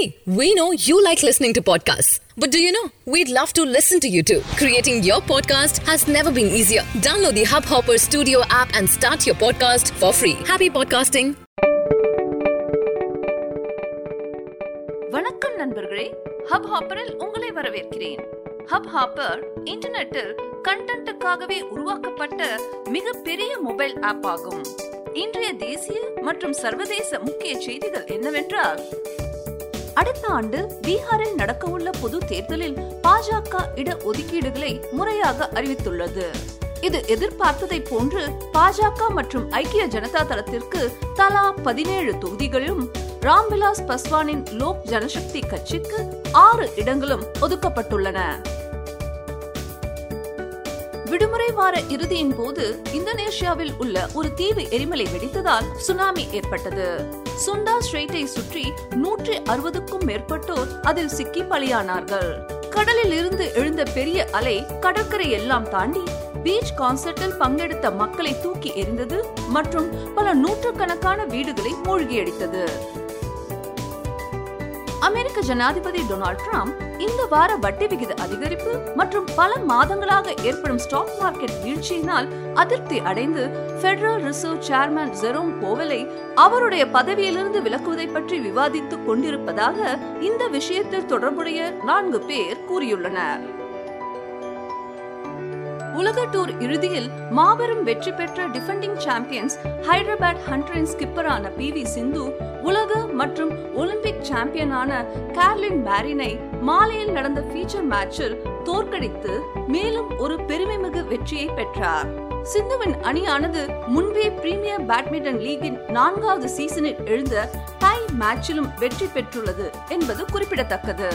Hey, we know you like listening to podcasts. But do you know? We'd love to listen to you too. Creating your podcast has never been easier. Download the Hubhopper Studio app and start your podcast for free. Happy podcasting. வணக்கம் நண்பர்களே hub ஹாப்பரில் உங்களை வரவேற்கிறேன் hub hopper இன்டர்நெட்டில் கண்டென்ட்டுக்காகவே உருவாக்கப்பட்ட மிகப்பெரிய mobile app ஆகும் இன்றைய தேசிய மற்றும் சர்வதேச முக்கிய செய்திகள் என்னவென்றால் அடுத்த ஆண்டு பீகாரில் நடக்கவுள்ள பொது தேர்தலில் பாஜக இட ஒதுக்கீடுகளை முறையாக அறிவித்துள்ளது. இது எதிர்பார்த்ததை போன்று பாஜக மற்றும் ஐக்கிய ஜனதா தளத்திற்கு தலா பதினேழு தொகுதிகளும் ராம்விலாஸ் பஸ்வானின் லோக் ஜனசக்தி கட்சிக்கு ஆறு இடங்களும் ஒதுக்கப்பட்டுள்ளன. விடுமுறை வார இறுதியின் போது இந்தோனேஷியாவில் உள்ள ஒரு தீவு எரிமலை வெடித்ததால் சுனாமி ஏற்பட்டது. சுண்டா ஸ்ட்ரெயிட்டை சுற்றி நூற்றி அறுபதுக்கும் மேற்பட்டோர் அதில் சிக்கி பலியானார்கள். கடலில் இருந்து எழுந்த பெரிய அலை கடற்கரை எல்லாம் தாண்டி பீச் கான்சர்ட்டில் பங்கெடுத்த மக்களை தூக்கி எறிந்தது மற்றும் பல நூற்றுக்கணக்கான வீடுகளை மூழ்கியடித்தது. அமெரிக்க ஜனாதிபதி டொனால்ட் ட்ரம்ப் இந்த வார வட்டி விகித அதிகரிப்பு மற்றும் பல மாதங்களாக ஏற்படும் ஸ்டாக் மார்க்கெட் வீழ்ச்சியினால் அதிருப்தி அடைந்து பெடரல் ரிசர்வ் சேர்மன் ஜெரோம் போவலை அவருடைய பதவியிலிருந்து விலக்குவதை பற்றி விவாதித்துக் கொண்டிருப்பதாக இந்த விஷயத்தில் தொடர்புடைய நான்கு பேர் கூறியுள்ளனர். உலக டூர் இறுதியில் மாபெரும் வெற்றி பெற்ற டிஃபெண்டிங் சாம்பியன்ஸ் ஹைதராபாத் ஹண்ட்ரின் ஸ்கிப்பரான பி வி சிந்து உலக மற்றும் ஒலிம்பிக் சாம்பியனான கேர்லின் மேரினை மாலையில் நடந்த ஃபீச்சர் மேட்சில் தோற்கடித்து மேலும் ஒரு பெருமைமிகு வெற்றியை பெற்றார். சிந்துவின் அணியானது முன்பே பிரீமியர் பேட்மிண்டன் லீகின் நான்காவது சீசனில் எழுந்த டை மேட்சிலும் வெற்றி பெற்றுள்ளது என்பது குறிப்பிடத்தக்கது.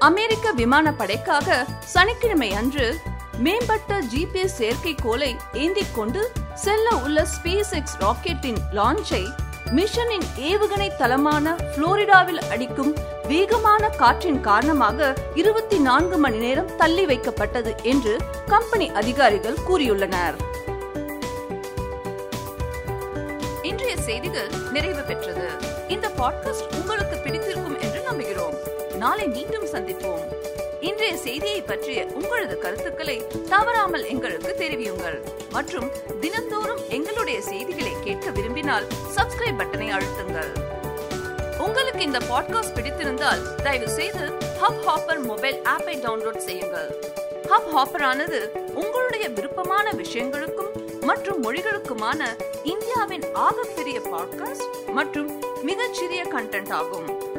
அமெரிக்க விமானப்படைக்காக சனிக்கிழமை அன்று மேம்பட்ட ஜிபிஎஸ் செயற்கைக்கோளை ஏந்திக் கொண்டு செல்ல உள்ள ஸ்பேஸ் எக்ஸ் ராக்கெட்டின் லான்ச்சை மிஷனின் ஏவுகணை தளமான புளோரிடாவில் அடிக்கும் வேகமான காற்றின் காரணமாக இருபத்தி நான்கு மணி நேரம் தள்ளி வைக்கப்பட்டது என்று கம்பெனி அதிகாரிகள் கூறியுள்ளனர். இன்றைய செய்திகள் நிறைவு பெற்றது. இந்த பாட்காஸ்ட் உங்களுக்கு பிடித்திருக்கும் என்று நம்புகிறோம். நாளை மீண்டும் சந்திப்போம். இன்றைய செய்தியை பற்றிய உங்களது கருத்துக்களை தவறாமல் எங்களுக்கு தெரிவியுங்கள். மற்றும் தினந்தோறும் எங்களுடைய செய்திகளை கேட்க விரும்பினால் சப்ஸ்கிரைப் பட்டனை அழுத்துங்கள். உங்களுக்கு இந்த பாட்காஸ்ட் பிடித்திருந்தால் தயவு செய்து ஹப் ஹாப்பர் மொபைல் ஆப்பை டவுன்லோட் செய்யுங்கள். ஹப் ஹாப்பர் ஆனது உங்களுடைய விருப்பமான விஷயங்களுக்கும் மற்றும் மொழிகளுக்குமான இந்தியாவின் ஆகப்பெரிய பாட்காஸ்ட் மற்றும் மிகச்சிறிய கண்டென்ட் ஆகும்.